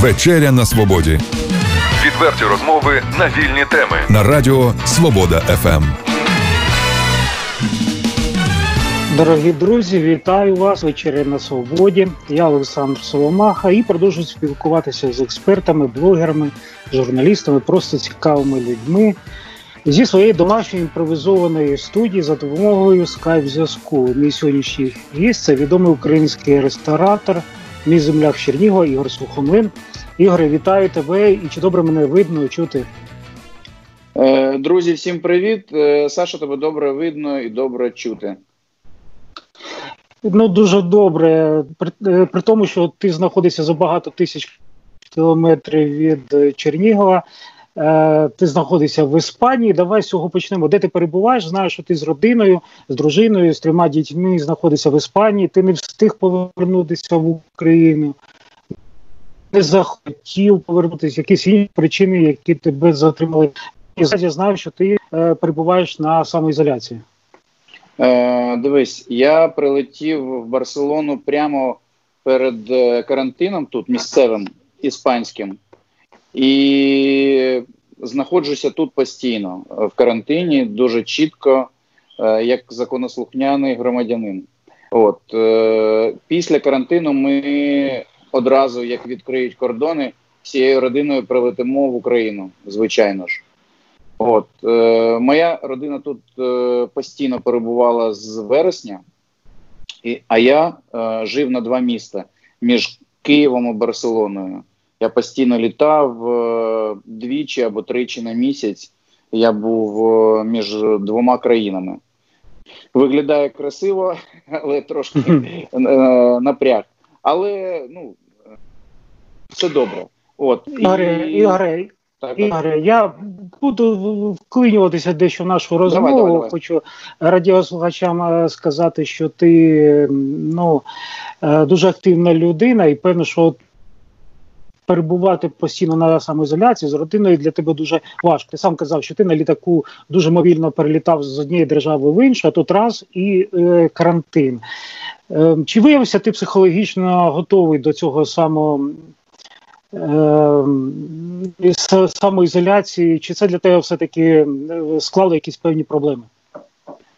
Вечеря на свободі. Відверті розмови на вільні теми на Радіо Свобода ФМ. Дорогі друзі, вітаю вас. Вечеря на свободі. Я Олександр Соломаха і продовжую спілкуватися з експертами, блогерами, журналістами, просто цікавими людьми зі своєї домашньої імпровізованої студії за допомогою скайп-зв'язку. Мій сьогоднішній гість – це відомий український ресторатор, мій земляк Чернігова Ігор Сухомлин. Ігоре, вітаю тебе і чи добре мене видно і чути? Е, друзі, всім привіт. Е, Саша, тебе добре видно і добре чути. Ну, дуже добре. При, е, при тому, що ти знаходишся за багато тисяч кілометрів від Чернігова. Е, ти знаходишся в Іспанії. Давай з цього почнемо. Де ти перебуваєш? Знаю, що ти з родиною, з дружиною, з трьома дітьми знаходишся в Іспанії. Ти не встиг повернутися в Україну, не захотів повернутися. Якісь інші причини, які тебе затримали. І зараз я знаю, що ти е, перебуваєш на самоізоляції. Е, Дивись, я прилетів в Барселону прямо перед е, карантином, тут місцевим іспанським, і знаходжуся тут постійно в карантині, дуже чітко, е, як законослухняний громадянин. От е, після карантину ми одразу, як відкриють кордони, всією родиною прилетимо в Україну, звичайно ж. От е, моя родина тут е, постійно перебувала з вересня, і, а я е, жив на два міста між Києвом і Барселоною. Я постійно літав е, двічі або тричі на місяць. Я був е, між двома країнами. Виглядає красиво, але трошки е, напряг. Але ну, все добре. От Ігоре, Ігоре, так, Ігоре, я буду вклинюватися дещо в нашу розмову. Давай, давай, давай. Хочу радіослухачам сказати, що ти ну, дуже активна людина, і певно, що перебувати постійно на самоізоляції з родиною для тебе дуже важко. Ти сам казав, що ти на літаку дуже мобільно перелітав з однієї держави в іншу, а тут раз і е, карантин. Е, чи виявився ти психологічно готовий до цього самого? Е, самоізоляції, чи це для тебе все-таки склало якісь певні проблеми?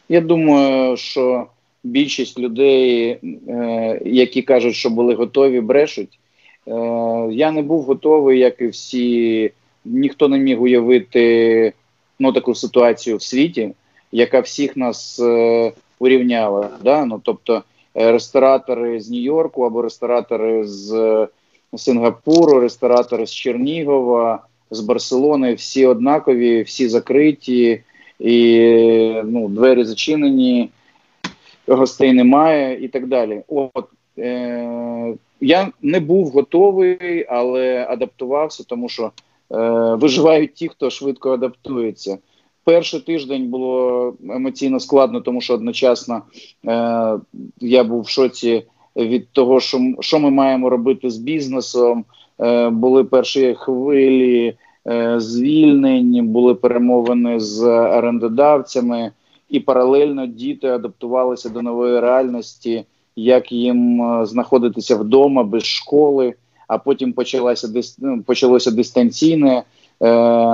Я думаю, що більшість людей, е, які кажуть, що були готові, брешуть. Е, я не був готовий, як і всі. Ніхто не міг уявити ну, таку ситуацію в світі, яка всіх нас урівняла. Да? Ну, Тобто ресторатори з Нью-Йорку або ресторатори з Сингапуру, ресторатори з Чернігова, з Барселони, всі однакові, всі закриті, і ну, двері зачинені, гостей немає і так далі. От е, я не був готовий, але адаптувався, тому що е, виживають ті, хто швидко адаптується. Перший тиждень було емоційно складно, тому що одночасно е, я був в шоці від того, що що ми маємо робити з бізнесом. Е, були перші хвилі е, звільнень, були перемовини з орендодавцями, і паралельно діти адаптувалися до нової реальності, як їм е, знаходитися вдома без школи. А потім почалося ну, почалося дистанційне е,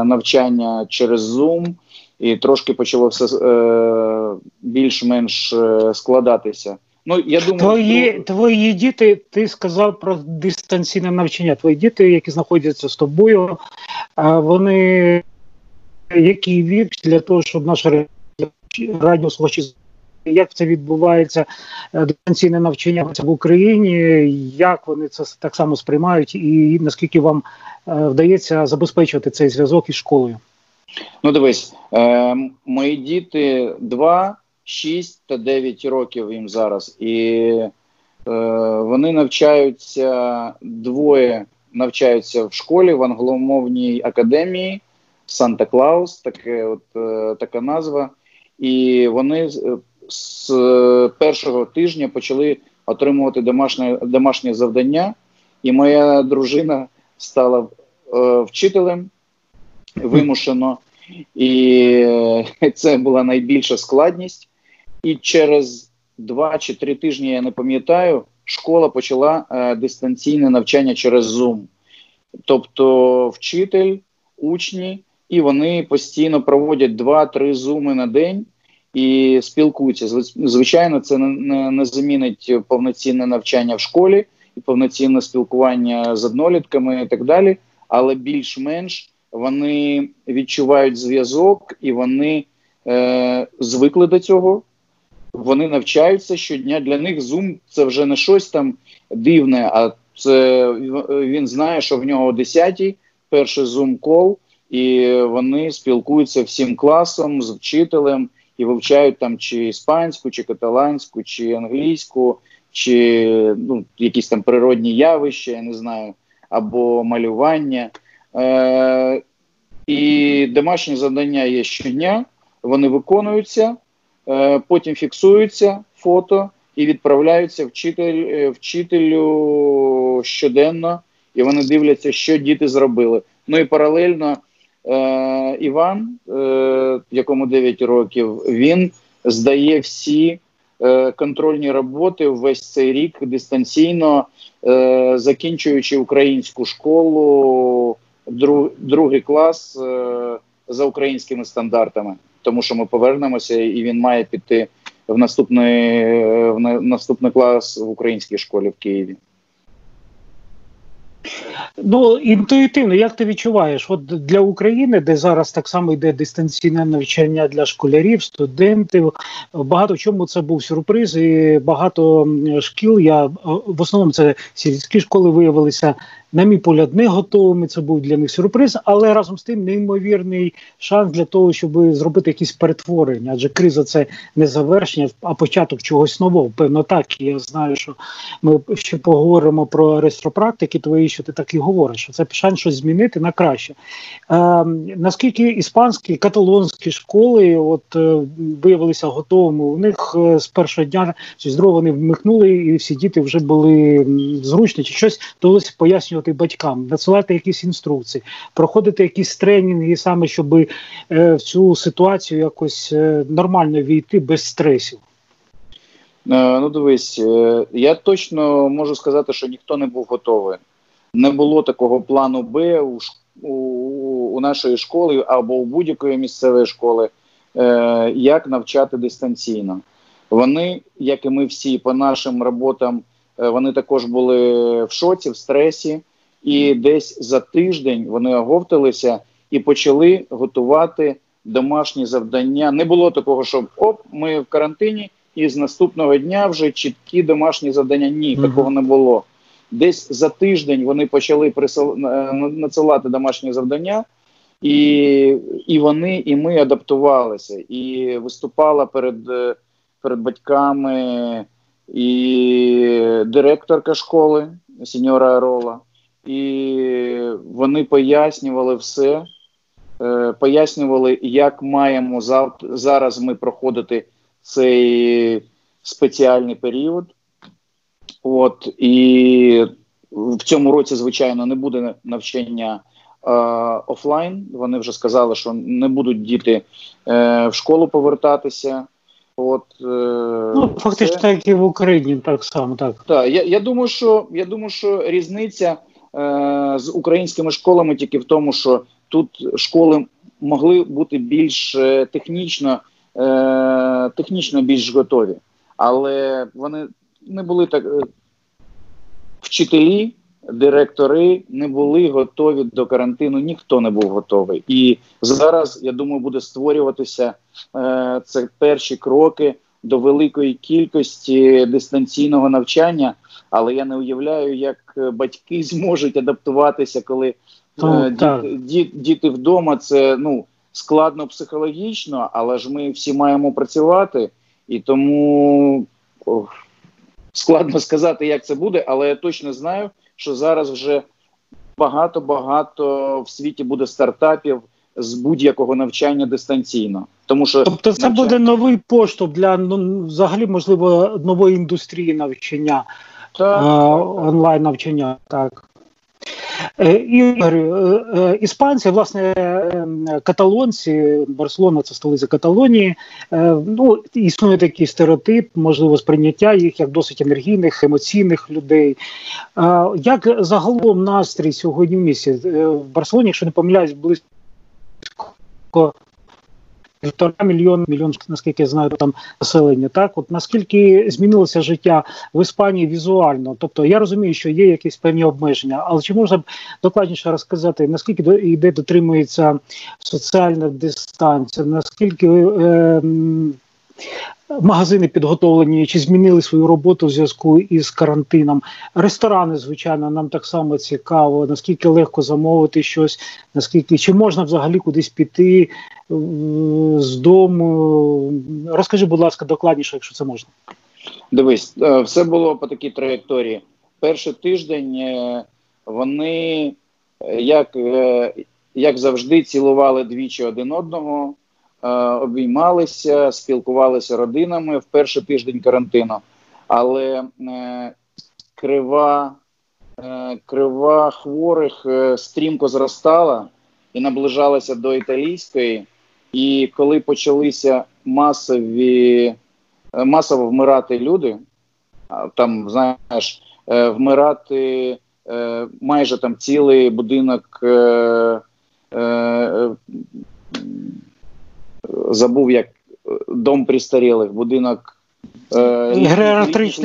навчання через Zoom, і трошки почало все е, більш-менш е, складатися. Ну я думаю, твої що... твої діти. Ти сказав про дистанційне навчання. Твої діти, які знаходяться з тобою, вони який вік для того, щоб наше радіослухачі як це відбувається е, дистанційне навчання в Україні, як вони це так само сприймають, і наскільки вам е, вдається забезпечувати цей зв'язок із школою? Ну, дивись, е, мої діти два. 6 та 9 років їм зараз, і е, вони навчаються двоє навчаються в школі в англомовній академії Санта Клаус, таке от е, така назва. І вони з першого тижня почали отримувати домашнє домашнє завдання. І моя дружина стала е, вчителем вимушено, і е, це була найбільша складність. І через два чи три тижні, я не пам'ятаю, школа почала е, дистанційне навчання через Zoom. тобто вчитель, учні, і вони постійно проводять 2-3 зуми на день і спілкуються. Звичайно, це не, замінить повноцінне навчання в школі і повноцінне спілкування з однолітками і так далі, але більш-менш вони відчувають зв'язок і вони е, звикли до цього. Вони навчаються щодня. Для них Zoom – це вже не щось там дивне, а це він знає, що в нього о 10-й перший Zoom кол і вони спілкуються всім класом з вчителем і вивчають там чи іспанську, чи каталанську, чи англійську, чи ну, якісь там природні явища, я не знаю, або малювання. Е, І домашні завдання є щодня, вони виконуються, е, потім фіксуються фото і відправляються вчитель, е, вчителю щоденно, і вони дивляться, що діти зробили. Ну і паралельно е, Іван, е, якому 9 років, він здає всі е, контрольні роботи весь цей рік дистанційно, закінчуючи українську школу, друг, другий клас за українськими стандартами. Тому що ми повернемося, і він має піти в наступний, в наступний клас в українській школі в Києві. Ну, інтуїтивно, як ти відчуваєш? От для України, де зараз так само йде дистанційне навчання для школярів, студентів, багато в чому це був сюрприз, і багато шкіл. Я в основному це сільські школи виявилися на мій погляд, не готовими. Це був для них сюрприз, але разом з тим неймовірний шанс для того, щоб зробити якісь перетворення. Адже криза це не завершення, а початок чогось нового. Певно, так. Я знаю, що ми ще поговоримо про рестропрактики твої, що ти так і говориш. що Це шанс щось змінити на краще. Е, Наскільки іспанські каталонські школи от е, виявилися готовими? У них е, з першого дня чи з другого вони вмикнули, і всі діти вже були зручні, чи щось довелося пояснювати пояснювати батькам, надсилати якісь інструкції, проходити якісь тренінги, саме щоб е, в цю ситуацію якось е, нормально війти без стресів. Е, ну, дивись, е, я точно можу сказати, що ніхто не був готовий. Не було такого плану Б у у, у нашої школи або у будь-якої місцевої школи, е, як навчати дистанційно. Вони, як і ми всі, по нашим роботам вони також були в шоці, в стресі, і десь за тиждень вони оговталися і почали готувати домашні завдання. Не було такого, що оп, ми в карантині, і з наступного дня вже чіткі домашні завдання. Ні, угу. такого не було. Десь за тиждень вони почали присил... надсилати домашні завдання, і і вони, і ми адаптувалися, і виступала перед, е, перед батьками і директорка школи сеньора Рола, і вони пояснювали все, е, пояснювали, як маємо зараз ми проходити цей спеціальний період. От і в цьому році, звичайно, не буде навчання е, офлайн. Вони вже сказали, що не будуть діти е, в школу повертатися. От, е, Ну, фактично, це... так і в Україні так само. Так, Так, я я думаю, що я думаю, що різниця е, з українськими школами тільки в тому, що тут школи могли бути більш е, технічно, е, технічно більш готові, але вони не були так. Е, вчителі директори не були готові до карантину, ніхто не був готовий. І зараз я думаю, буде створюватися це перші кроки до великої кількості дистанційного навчання. Але я не уявляю, як батьки зможуть адаптуватися, коли е, діти, діти, діти вдома. Це ну складно психологічно, але ж ми всі маємо працювати, і тому о, складно сказати, як це буде, але я точно знаю, що зараз вже багато-багато в світі буде стартапів з будь-якого навчання дистанційно. Тому що тобто це навчання... буде новий поштовх для ну взагалі можливо нової індустрії навчання так, онлайн навчання. Так Е, Ігор, е, е, іспанці, власне, каталонці, Барселона це столиця Каталонії. Ну, існує такий стереотип, можливо, сприйняття їх як досить енергійних, емоційних людей. Як загалом настрій сьогодні в місті в Барселоні, якщо не помиляюсь, близько півтора мільйон, мільйон, наскільки я знаю, там населення. Так, от наскільки змінилося життя в Іспанії візуально? Тобто я розумію, що є якісь певні обмеження, але чи можна б докладніше розказати, наскільки до йде дотримується соціальна дистанція, наскільки е, Магазини підготовлені чи змінили свою роботу в зв'язку із карантином. Ресторани, звичайно, нам так само цікаво, наскільки легко замовити щось, наскільки чи можна взагалі кудись піти з дому. Розкажи, будь ласка, докладніше, якщо це можна. Дивись, е, все було по такій траєкторії. Перший тиждень е, вони, е, як, як завжди, цілували двічі один одного. Е, обіймалися, спілкувалися родинами в перший тиждень карантину, але е, крива е, крива хворих стрімко зростала і наближалася до італійської. І коли почалися масові масово вмирати люди, там знаєш, вмирати майже там цілий будинок забув як е, дом пристарілих, будинок. Е,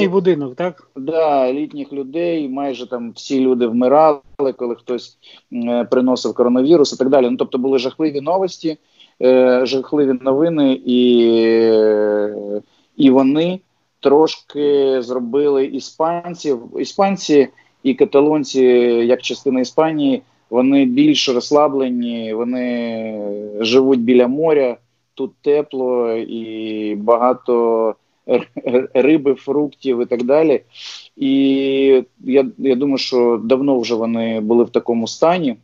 будинок, так? Да, літніх людей, майже там всі люди вмирали, коли хтось е, приносив коронавірус і так далі. Ну, Тобто були жахливі новості, е, жахливі новини, і і вони трошки зробили іспанців. Іспанці і каталонці, як частина Іспанії, вони більш розслаблені, вони живуть біля моря тут тепло і багато риби, фруктів і так далі. І я я думаю, що давно вже вони були в такому стані.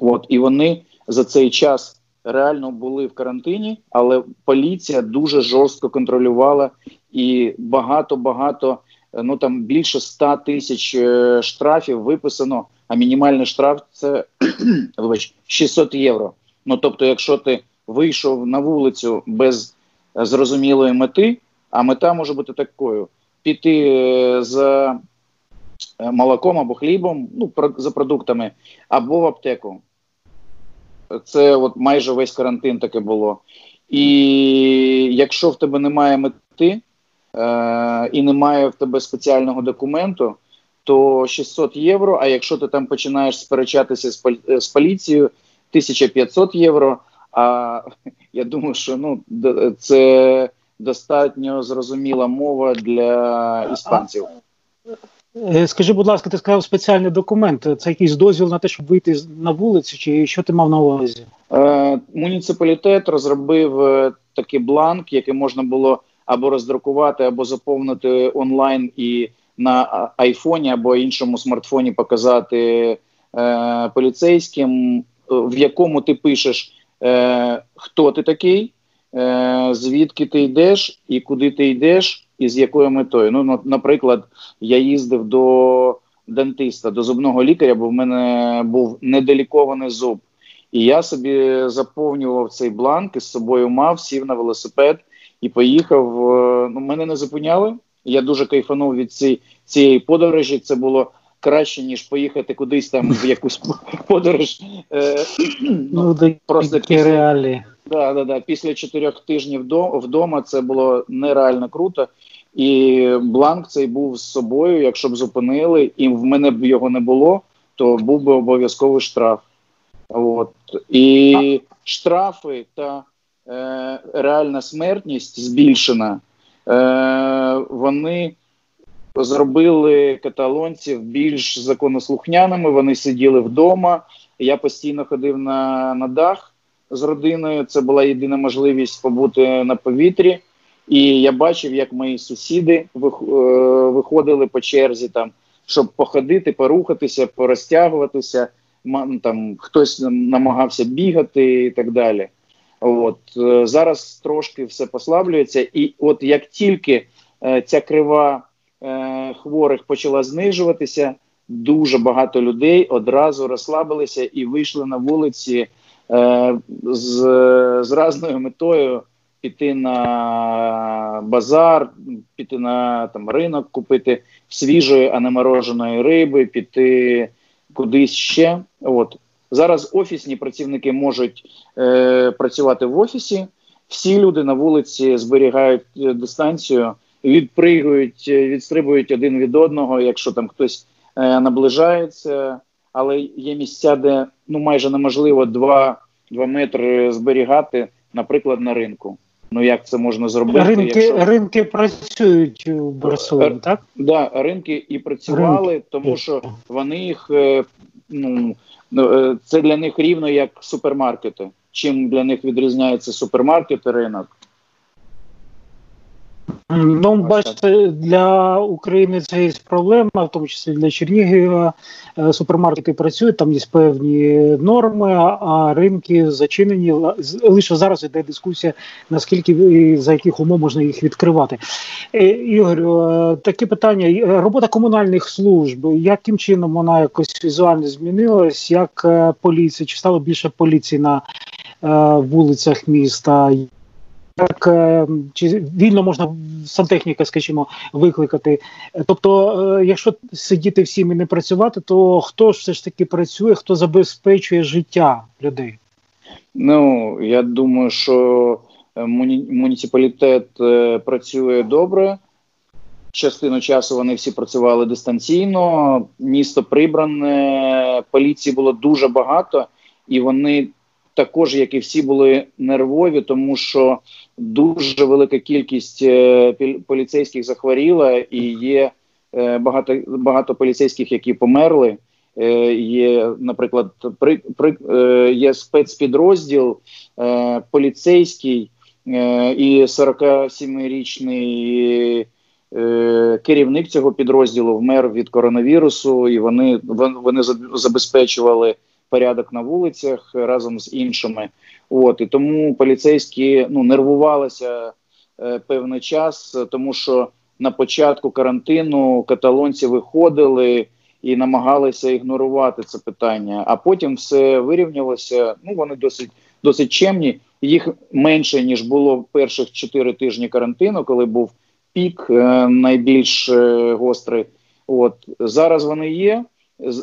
От, І вони за цей час реально були в карантині, але поліція дуже жорстко контролювала і багато-багато, ну там більше 100 тисяч е, штрафів виписано, а мінімальний штраф це вибач, 600 євро. Ну тобто, якщо ти вийшов на вулицю без зрозумілої мети, а мета може бути такою: піти е, з е, молоком або хлібом, ну за продуктами, або в аптеку. Це от майже весь карантин таке було. І якщо в тебе немає мети е, і немає в тебе спеціального документу, то 600 євро. А якщо ти там починаєш сперечатися з поліцією, 1500 євро. А я думаю, що ну це достатньо зрозуміла мова для іспанців. Е, скажи, будь ласка, ти сказав спеціальний документ. Це якийсь дозвіл на те, щоб вийти на вулицю, чи що ти мав на увазі? Е, Муніципалітет розробив е, такий бланк, який можна було або роздрукувати, або заповнити онлайн і на айфоні або іншому смартфоні показати е, поліцейським, в якому ти пишеш е, хто ти такий, е, звідки ти йдеш і куди ти йдеш, і з якою метою. Ну, наприклад, я їздив до дентиста, до зубного лікаря, бо в мене був недолікований зуб. І я собі заповнював цей бланк і з собою мав, сів на велосипед і поїхав. Е, ну, Мене не зупиняли. Я дуже кайфанув від цієї подорожі. Це було краще, ніж поїхати кудись там в якусь подорож. Е, ну, ну просто після. Да, да, да. Після чотирьох тижнів вдома це було нереально круто. І бланк цей був з собою. Якщо б зупинили, і в мене б його не було, то був би обов'язковий штраф. От. І штрафи та е, реальна смертність збільшена. Е, Вони зробили каталонців більш законослухняними. Вони сиділи вдома. Я постійно ходив на, на дах з родиною. Це була єдина можливість побути на повітрі. І я бачив, як мої сусіди е, виходили по черзі, там, щоб походити, порухатися, порозтягуватися. Там хтось намагався бігати і так далі. От е, зараз трошки все послаблюється, і от як тільки е, ця крива е, хворих почала знижуватися, дуже багато людей одразу розслабилися і вийшли на вулиці е, з з разною метою піти на базар, піти на там ринок, купити свіжої, а не мороженої риби, піти кудись ще. От зараз офісні працівники можуть е, працювати в офісі. Всі люди на вулиці зберігають е, дистанцію, відпригують, е, відстрибують один від одного, якщо там хтось е, наближається. Але є місця, де ну майже неможливо 2, 2 метри зберігати, наприклад, на ринку. Ну як це можна зробити? Ринки якщо... ринки працюють у Барселоні, так? Так, да, ринки і працювали, ринки. тому що вони їх е, ну, ну це для них рівно як супермаркети. Чим для них відрізняється супермаркет і ринок? Ну, бачите, для України це є проблема, в тому числі для Чернігова. Е, супермаркети працюють, там є певні норми, а ринки зачинені. Лише зараз йде дискусія, наскільки і за яких умов можна їх відкривати. Е, Ігор, е, таке питання: робота комунальних служб, яким чином вона якось візуально змінилась, як поліція, чи стало більше поліції на вулицях міста? Як е, чи вільно можна сантехніка, скажімо, викликати. Тобто, е, якщо сидіти всім і не працювати, то хто ж все ж таки працює, хто забезпечує життя людей? Ну я думаю, що е, муні муніципалітет працює добре. Частину часу вони всі працювали дистанційно. Місто прибране, поліції було дуже багато, і вони також, як і всі, були нервові, тому що дуже велика кількість е, поліцейських захворіла, і є е, багато багато поліцейських, які померли. Е, є, наприклад, при, при є спецпідрозділ поліцейський і 47-річний керівник цього підрозділу вмер від коронавірусу, і вони вони забезпечували порядок на вулицях разом з іншими. От і тому поліцейські ну нервувалися е, певний час, тому що на початку карантину каталонці виходили і намагалися ігнорувати це питання. А потім все вирівнялося. Ну вони досить досить чемні. Їх менше ніж було перших чотири тижні карантину, коли був пік е, найбільш е, гострий. От зараз вони є.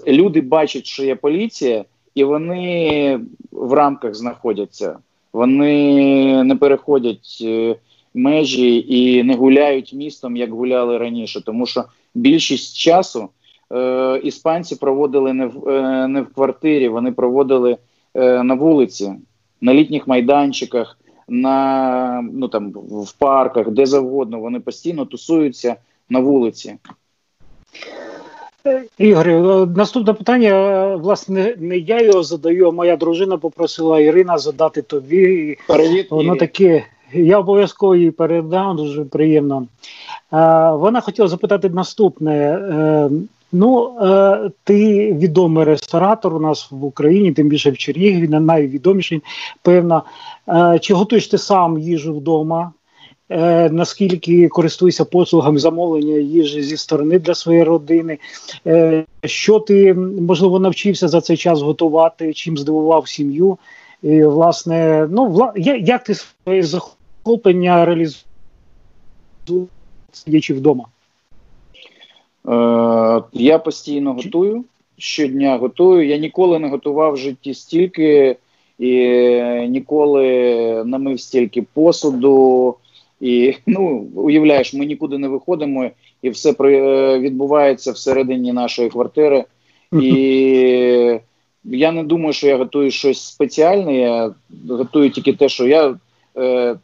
Люди бачать, що є поліція, і вони в рамках знаходяться. Вони не переходять е, межі і не гуляють містом, як гуляли раніше, тому що більшість часу е, іспанці проводили не в е, не в квартирі, вони проводили е, на вулиці, на літніх майданчиках, на ну там в парках, де завгодно. Вони постійно тусуються на вулиці. Ігор, е, наступне питання, власне, не я його задаю, а моя дружина попросила Ірина задати тобі. Привіт, Воно таке, я обов'язково її передам, дуже приємно. А, Вона хотіла запитати наступне. Е, ну, е, ти відомий ресторатор у нас в Україні, тим більше в Чернігові, найвідоміший, певно. Чи готуєш ти сам їжу вдома? Е, наскільки користуєшся послугами замовлення їжі зі сторони для своєї родини, е, що ти можливо навчився за цей час готувати, чим здивував сім'ю. І, Власне, ну вла... як ти своє захоплення реалізуєш, сидячи вдома? Е, Я постійно готую. Щодня готую. Я ніколи не готував в житті стільки і ніколи не мив стільки посуду. І ну уявляєш, ми нікуди не виходимо, і все при, е, відбувається всередині нашої квартири. І я не думаю, що я готую щось спеціальне. Я готую тільки те, що я е, е,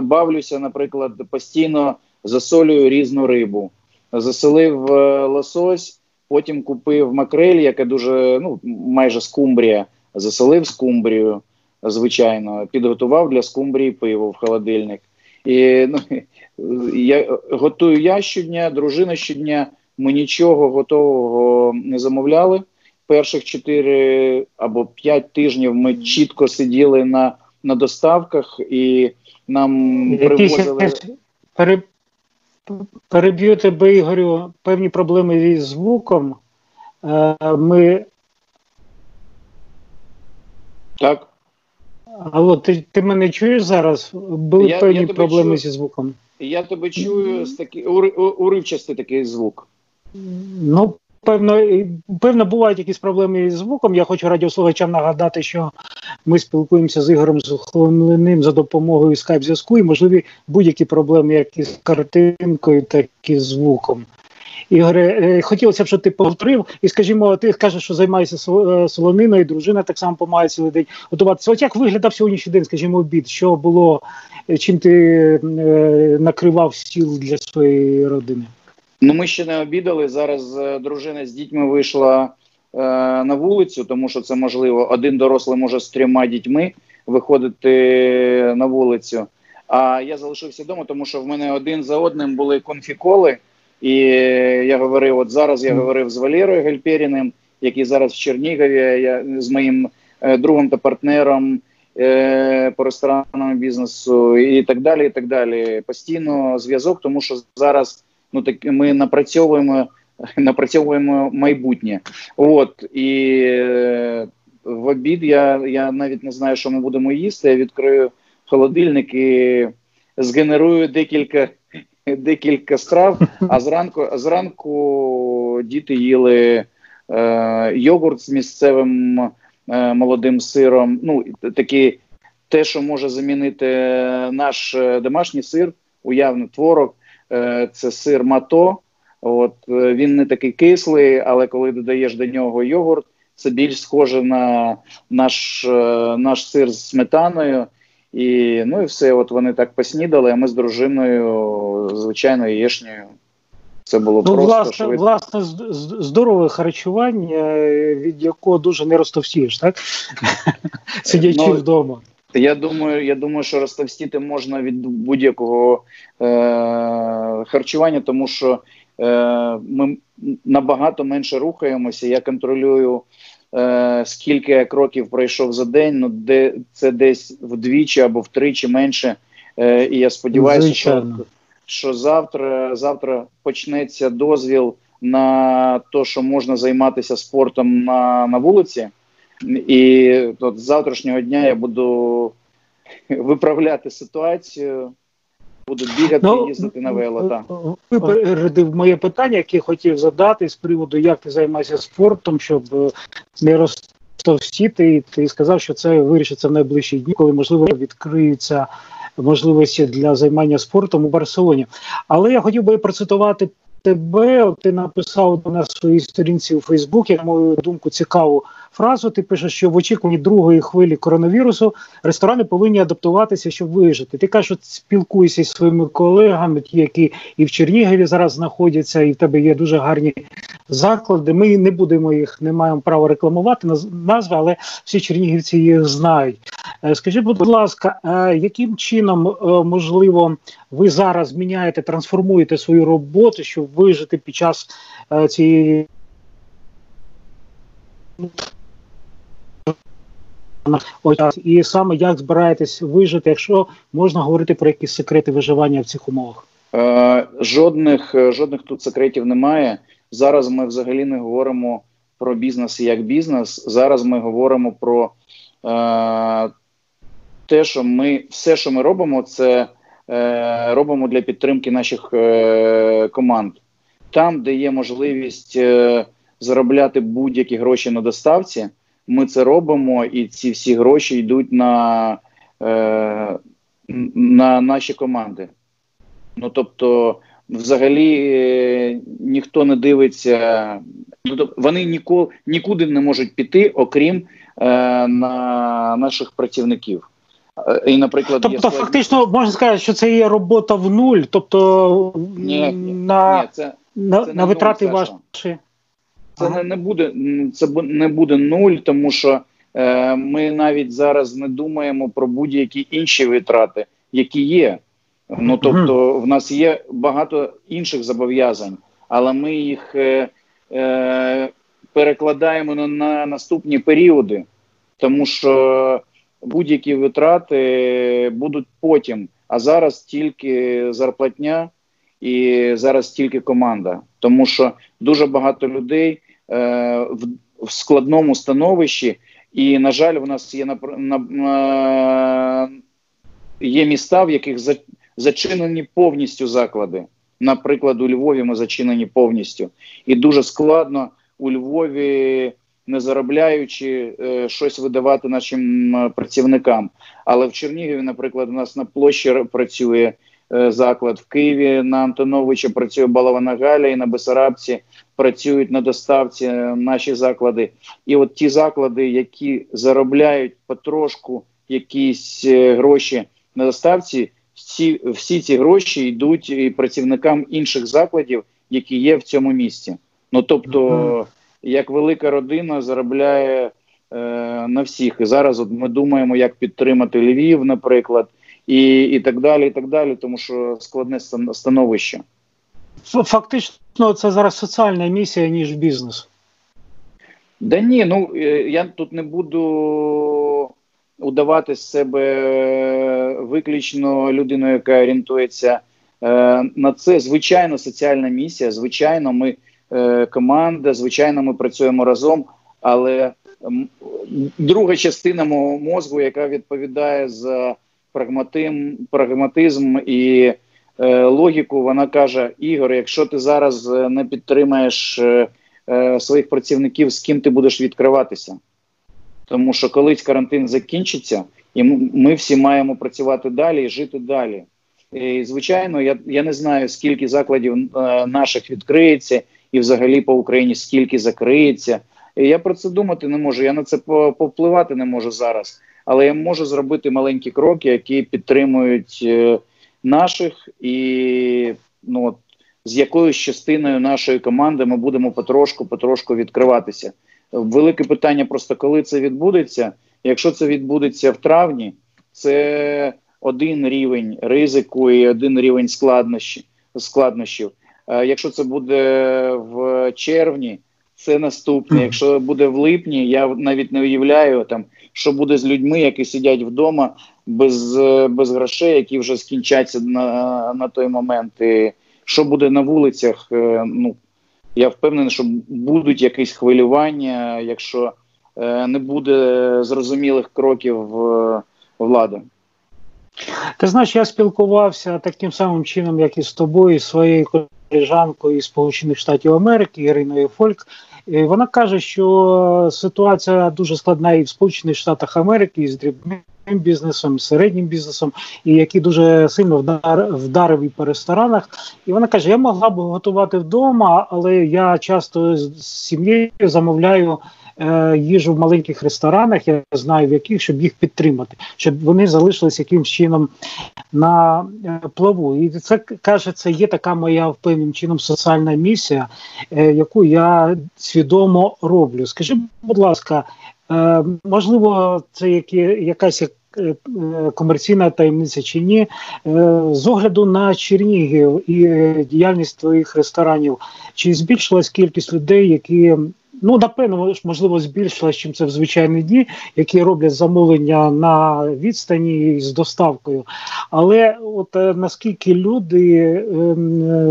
бавлюся, наприклад, постійно засолюю різну рибу. Заселив е, лосось, потім купив макрель, яка дуже ну майже скумбрія. Заселив скумбрію, звичайно, підготував для скумбрії пиво в холодильник. І ну, я готую я щодня, дружина щодня. Ми нічого готового не замовляли. Перших 4 або 5 тижнів ми чітко сиділи на на доставках і нам Якісь привозили. Пере... Переб'ю тебе, Ігорю, певні проблеми зі звуком. ми. Так. Алло, ти ти мене чуєш зараз? Були я, певні я проблеми чую, зі звуком. Я тебе чую з такі уривчастий такий звук. Ну, певно, певно, бувають якісь проблеми з звуком. Я хочу радіослухачам нагадати, що ми спілкуємося з Ігорем Сухомлиним за допомогою скайп-зв'язку і можливі будь-які проблеми, як із картинкою, так і з звуком. Ігоре, е, хотілося б, щоб ти повторив, і скажімо, ти кажеш, що займаєшся е, солониною, дружина так само помагає цілий день готуватися. От як виглядав сьогоднішній день, скажімо, обід? Що було, е, чим ти накривав стіл для своєї родини? Ну, ми ще не обідали. Зараз дружина з дітьми вийшла е, на вулицю, тому що це можливо. Один дорослий може з трьома дітьми виходити на вулицю. А я залишився вдома, тому що в мене один за одним були конфіколи. І я говорив, от зараз я говорив з Валерою Гельперіним, який зараз в Чернігові, я з моїм е, другом та партнером е, по ресторанному бізнесу, і так далі. і так далі. Постійно зв'язок, тому що зараз ну так ми напрацьовуємо напрацьовуємо майбутнє. От і е, в обід я я навіть не знаю, що ми будемо їсти. Я відкрию холодильник і згенерую декілька декілька страв. А зранку зранку діти їли е, йогурт з місцевим е, молодим сиром. Ну такі те, що може замінити наш е, домашній сир, уявний творог, е, це сир мато. От е, він не такий кислий, але коли додаєш до нього йогурт, це більш схоже на наш, е, наш сир з сметаною. І ну і все, от вони так поснідали, а ми з дружиною, звичайно, яєшнею. Це було ну, просто власне, швидко. власне, здорове харчування, від якого дуже не розтовстієш, так? Сидячи ну, вдома. Я думаю, я думаю, що розтовстіти можна від будь-якого е- харчування, тому що е- ми набагато менше рухаємося. Я контролюю е, скільки кроків пройшов за день, ну де це десь вдвічі або втричі менше. Е, І я сподіваюся, що що завтра завтра почнеться дозвіл на те, що можна займатися спортом на на вулиці, і от з завтрашнього дня я буду виправляти ситуацію. Буду бігати ну, їздити на вело. так. Випередив моє питання, яке хотів задати з приводу, як ти займаєшся спортом, щоб е, не розтовстіти. І ти сказав, що це вирішиться в найближчі дні, коли можливо відкриються можливості для займання спортом у Барселоні. Але я хотів би процитувати тебе. Ти написав на своїй сторінці у Фейсбуці, на мою думку, цікаву фразу. Ти пишеш, що в очікуванні другої хвилі коронавірусу ресторани повинні адаптуватися, щоб вижити. Ти кажеш, що спілкуєшся зі своїми колегами, ті, які і в Чернігові зараз знаходяться, і в тебе є дуже гарні заклади. Ми не будемо їх, не маємо права рекламувати назви, але всі чернігівці їх знають. Е, скажіть, будь ласка, е, яким чином е, можливо ви зараз міняєте, трансформуєте свою роботу, щоб вижити під час цієї? І саме як збираєтесь вижити, якщо можна говорити про якісь секрети виживання в цих умовах? Е, жодних жодних тут секретів немає. Зараз ми взагалі не говоримо про бізнес як бізнес. Зараз ми говоримо про е, те, що ми все, що ми робимо, це е, робимо для підтримки наших е, команд. Там, де є можливість е, заробляти будь-які гроші на доставці ми це робимо, і ці всі гроші йдуть на е, на наші команди. Ну тобто, взагалі е, ніхто не дивиться, ну, тобто, вони ніколи нікуди не можуть піти, окрім е, на наших працівників. Е, і, наприклад, Тобто, є фактично можна сказати, що це є робота в нуль, тобто ні, на ні, це, на, це на витрати ваші. Це ага. не буде це не буде нуль, тому що е, ми навіть зараз не думаємо про будь-які інші витрати, які є. Ну тобто, в нас є багато інших зобов'язань, але ми їх е, е, перекладаємо на, на наступні періоди, тому що будь-які витрати будуть потім. А зараз тільки зарплатня і зараз тільки команда, тому що дуже багато людей в, в складному становищі. І, на жаль, у нас є на, на, є міста, в яких за, зачинені повністю заклади. Наприклад, у Львові ми зачинені повністю, і дуже складно у Львові, не заробляючи е, щось видавати нашим е, працівникам. Але в Чернігові, наприклад, у нас на площі працює е, заклад в Києві на Антоновича працює Балавана Галя і на Бесарабці працюють на доставці е, наші заклади. І от ті заклади, які заробляють потрошку якісь е, гроші на доставці, всі, всі ці гроші йдуть і працівникам інших закладів, які є в цьому місті. Ну тобто, як велика родина заробляє е, на всіх. І зараз от ми думаємо, як підтримати Львів, наприклад, і і так далі, і так далі, тому що складне становище. Фактично, це зараз соціальна місія, ніж бізнес. Да ні, ну е, я тут не буду удавати з себе виключно людиною, яка орієнтується е, на це. Звичайно, соціальна місія. Звичайно, ми е, команда, звичайно, ми працюємо разом. Але друга частина мого мозку, яка відповідає за прагматизм, прагматизм і логіку, вона каже: Ігор, якщо ти зараз е, не підтримаєш е, е, своїх працівників, з ким ти будеш відкриватися? Тому що колись карантин закінчиться, і ми всі маємо працювати далі і жити далі. І, Звичайно, я я не знаю, скільки закладів е, наших відкриється, і взагалі по Україні скільки закриється. І Я про це думати не можу. Я на це повпливати не можу зараз. Але я можу зробити маленькі кроки, які підтримують е, наших, і ну от, з якоюсь частиною нашої команди ми будемо потрошку-потрошку відкриватися. Велике питання просто коли це відбудеться. Якщо це відбудеться в травні, це один рівень ризику і один рівень складнощі, складнощів. Якщо це буде в червні, це наступне. Якщо буде в липні, я навіть не уявляю там, що буде з людьми, які сидять вдома без без грошей, які вже скінчаться на на той момент. І Що буде на вулицях? Е, ну я впевнений, що будуть якісь хвилювання, якщо е, не буде зрозумілих кроків е, влади. Ти знаєш, я спілкувався таким самим чином, як і з тобою, і своєю колежанкою із Сполучених Штатів Америки Іриною Фольк. І вона каже, що ситуація дуже складна і в Сполучених Штатах Америки і з дрібним бізнесом, середнім бізнесом, і який дуже сильно вдар, вдарив і по ресторанах. І вона каже: Я могла б готувати вдома, але я часто з сім'єю замовляю. Е, їжу в маленьких ресторанах, я знаю в яких, щоб їх підтримати, щоб вони залишились якимсь чином на е, плаву. І це каже, це є така моя певним чином соціальна місія, е, яку я свідомо роблю. Скажи, будь ласка, можливо, це які, якась комерційна таємниця чи ні, з огляду на Чернігів і діяльність твоїх ресторанів, чи збільшилась кількість людей, які Ну, напевно, можливо, збільшилось, чим це в звичайні дні, які роблять замовлення на відстані з доставкою. Але от е, наскільки люди ем, е,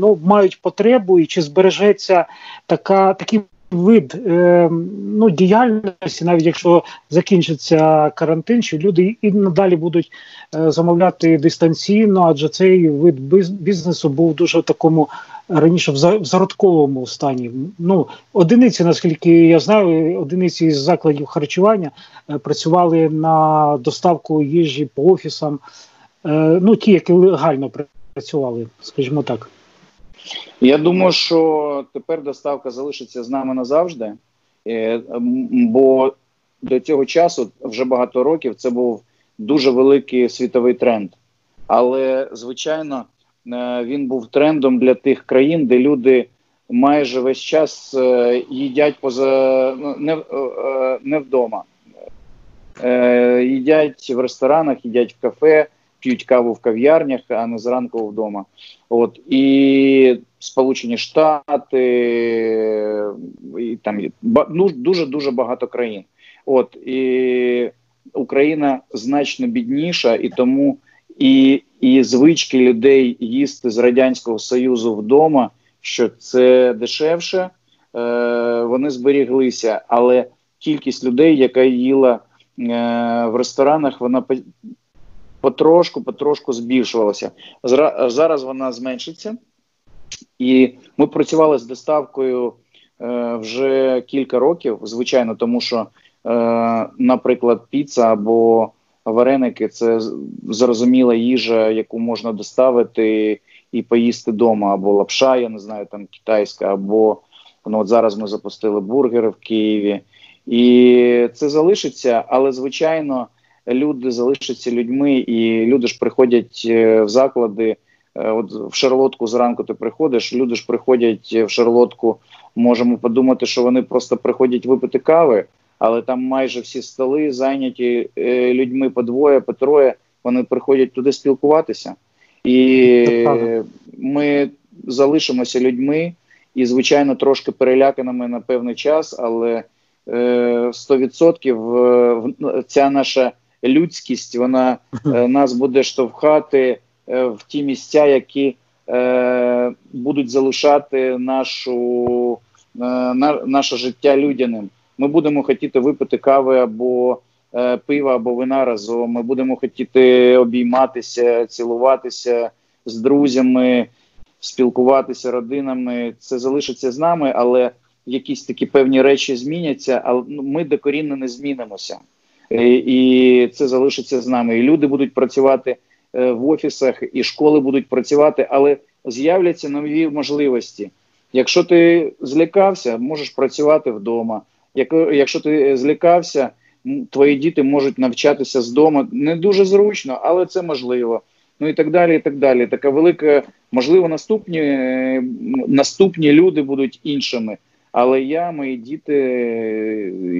ну, мають потребу і чи збережеться така такий вид е, ну, діяльності, навіть якщо закінчиться карантин, що люди і надалі будуть е, замовляти дистанційно, адже цей вид бізнесу був дуже в такому раніше в зародковому стані. Ну, одиниці, наскільки я знаю, одиниці з закладів харчування е, працювали на доставку їжі по офісам. Е, ну, ті, які легально працювали, скажімо так. Я думаю, що тепер доставка залишиться з нами назавжди, е, бо до цього часу вже багато років це був дуже великий світовий тренд. Але звичайно, Е, він був трендом для тих країн, де люди майже весь час е, їдять поза ну, не, не вдома. Їдять в ресторанах, їдять в кафе, п'ють каву в кав'ярнях, а не зранку вдома. От і Сполучені Штати, і там ну, дуже дуже багато країн. От і Україна значно бідніша, і тому і і звички людей їсти з радянського союзу вдома, що це дешевше, е, вони зберіглися, але кількість людей, яка їла е, в ресторанах, вона потрошку, потрошку збільшувалася. Зараз вона зменшиться, і ми працювали з доставкою е, вже кілька років, звичайно, тому що, е, наприклад, піца або вареники це зрозуміла їжа, яку можна доставити і поїсти вдома, або лапша, я не знаю, там китайська, або ну, от зараз ми запустили бургери в Києві. І це залишиться, але звичайно, люди залишаться людьми, і люди ж приходять е, в заклади. Е, от в Шарлотку зранку ти приходиш, люди ж приходять в Шарлотку. Можемо подумати, що вони просто приходять випити кави, але там майже всі столи зайняті е, людьми по двоє, по троє. Вони приходять туди спілкуватися, і ми залишимося людьми і, звичайно, трошки переляканими на певний час, але 100% ця наша людськість вона е, нас буде штовхати е, в ті місця, які е, будуть залишати нашу, на, наше життя людяним. Ми будемо хотіти випити кави або пива, або вина разом. Ми будемо хотіти обійматися, цілуватися з друзями, спілкуватися родинами. Це залишиться з нами, але якісь такі певні речі зміняться. Але ну, ми докорінно не змінимося. Е, і це залишиться з нами. І люди будуть працювати е, в офісах, і школи будуть працювати, але з'являться нові можливості. Якщо ти злякався, можеш працювати вдома. Якщо ти злякався, твої діти можуть навчатися з дому. Не дуже зручно, але це можливо. Ну і так далі. і так далі. Така велика, можливо, наступні е, наступні люди будуть іншими. Але я, мої діти,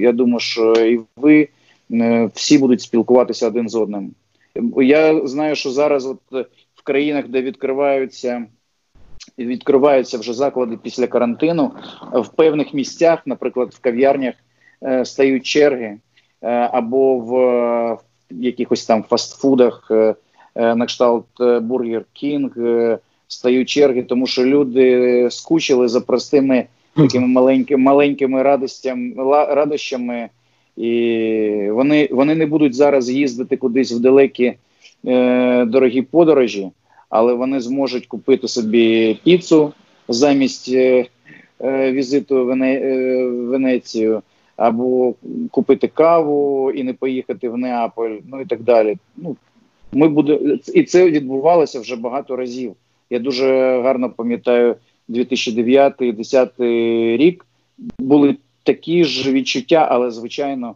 я думаю, що і ви. Е, всі будуть спілкуватися один з одним. Я знаю, що зараз, от е, в країнах, де відкриваються відкриваються вже заклади після карантину, в певних місцях, наприклад, в кав'ярнях е, стають черги, або в якихось там фастфудах, на кшталт Бургер Кінг, стають черги, тому що люди скучили за простими такими маленькими маленькими радостями, радощами і вони вони не будуть зараз їздити кудись в далекі е, дорогі подорожі, але вони зможуть купити собі піцу замість е, е, візиту в Вене, е, Венецію, або купити каву і не поїхати в Неаполь, ну і так далі. Ну, ми буде, І це відбувалося вже багато разів. Я дуже гарно пам'ятаю 2009-2010 рік. Були такі ж відчуття, але звичайно,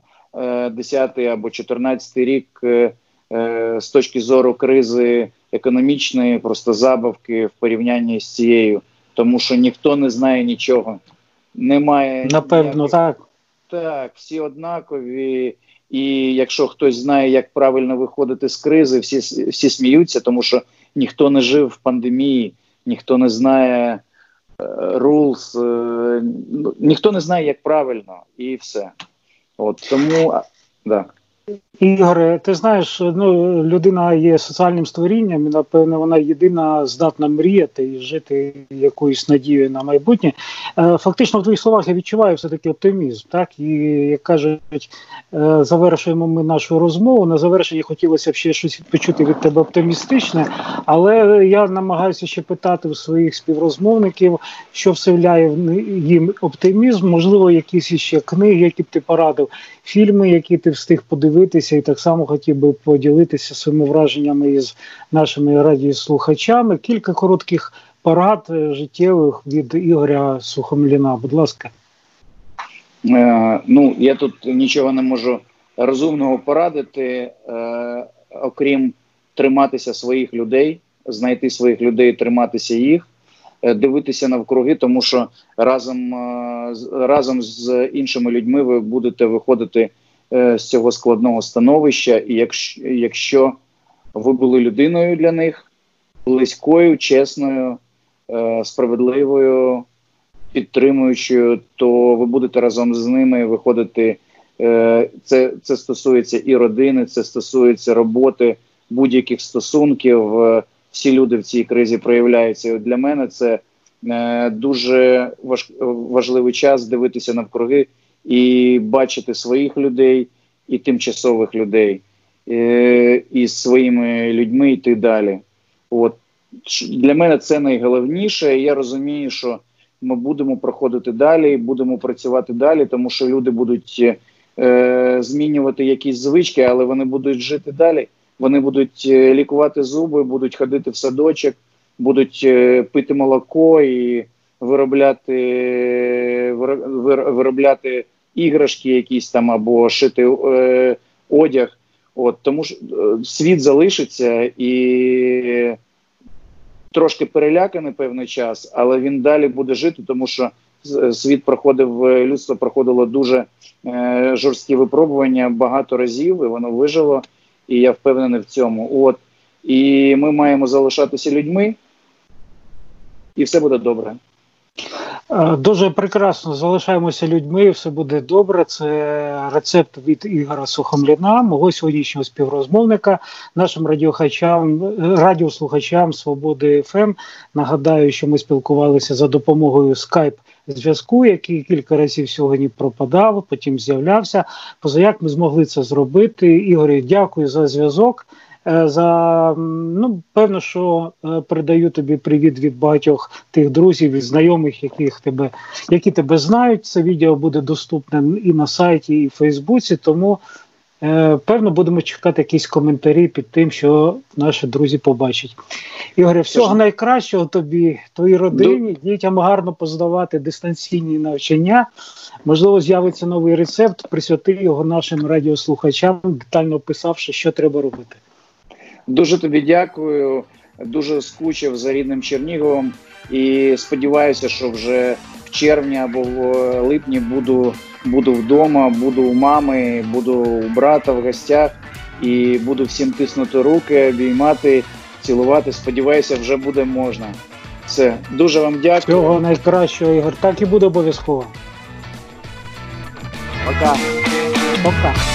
10 е, або 14 рік е, е, з точки зору кризи економічної, просто забавки в порівнянні з цією, тому що ніхто не знає нічого. Немає напевно, ніяких... так. Так, всі однакові. І якщо хтось знає, як правильно виходити з кризи, всі всі сміються, тому що ніхто не жив в пандемії, ніхто не знає rules, е, ну, ніхто не знає, як правильно, і все. От тому да. Ігоре, ти знаєш, ну людина є соціальним створінням, і напевно вона єдина здатна мріяти і жити якоюсь надією на майбутнє. Е, фактично, в твоїх словах я відчуваю все таки оптимізм. Так і як кажуть, е, завершуємо ми нашу розмову. На завершення хотілося б ще щось почути від тебе оптимістичне, але я намагаюся ще питати у своїх співрозмовників, що вселяє їм оптимізм, можливо, якісь ще книги, які б ти порадив, фільми, які ти встиг подивитися поділитися, і так само хотів би поділитися своїми враженнями із нашими радіослухачами. Кілька коротких порад е, життєвих від Ігоря Сухомліна. Будь ласка. Е, ну, я тут нічого не можу розумного порадити, е, окрім триматися своїх людей, знайти своїх людей, триматися їх. Е, дивитися навкруги, тому що разом е, разом з іншими людьми ви будете виходити з цього складного становища, і якщо, якщо ви були людиною для них, близькою, чесною, е, справедливою, підтримуючою, то ви будете разом з ними виходити. Е, це це стосується і родини, це стосується роботи, будь-яких стосунків. Всі люди в цій кризі проявляються. І Для мене це е, дуже важ, важливий час дивитися навкруги і бачити своїх людей і тимчасових людей, е, і своїми людьми йти далі. От для мене це найголовніше. Я розумію, що ми будемо проходити далі, будемо працювати далі, тому що люди будуть е, змінювати якісь звички, але вони будуть жити далі. Вони будуть е, лікувати зуби, будуть ходити в садочок, будуть е, пити молоко і виробляти виробляти іграшки, якісь там або шити е, одяг. От тому ж е, світ залишиться і трошки переляканий певний час, але він далі буде жити, тому що е, світ проходив, е, людство проходило дуже е, жорсткі випробування багато разів, і воно вижило. І я впевнений в цьому. От і ми маємо залишатися людьми, і все буде добре. Е, дуже прекрасно залишаємося людьми, все буде добре. Це рецепт від Ігора Сухомліна, мого сьогоднішнього співрозмовника, нашим радіохачам, радіослухачам Свободи ФМ. Нагадаю, що ми спілкувалися за допомогою скайп зв'язку, який кілька разів сьогодні пропадав, потім з'являвся. Поза як ми змогли це зробити. Ігорі, дякую за зв'язок. Е, за ну певно, що е, передаю тобі привіт від багатьох тих друзів і знайомих, яких тебе які тебе знають. Це відео буде доступне і на сайті, і в Фейсбуці. Тому е, певно будемо чекати якісь коментарі під тим, що наші друзі побачать. Ігоре, всього найкращого тобі, твоїй родині, дітям гарно поздавати дистанційні навчання. Можливо, з'явиться новий рецепт, присвяти його нашим радіослухачам, детально описавши, що треба робити. Дуже тобі дякую. Дуже скучив за рідним Черніговом і сподіваюся, що вже в червні або в липні буду буду вдома, буду у мами, буду у брата в гостях і буду всім тиснути руки, обіймати, цілувати. Сподіваюся, вже буде можна. Все, дуже вам дякую. Всього найкращого Ігор. Так і буде обов'язково. Пока. Пока.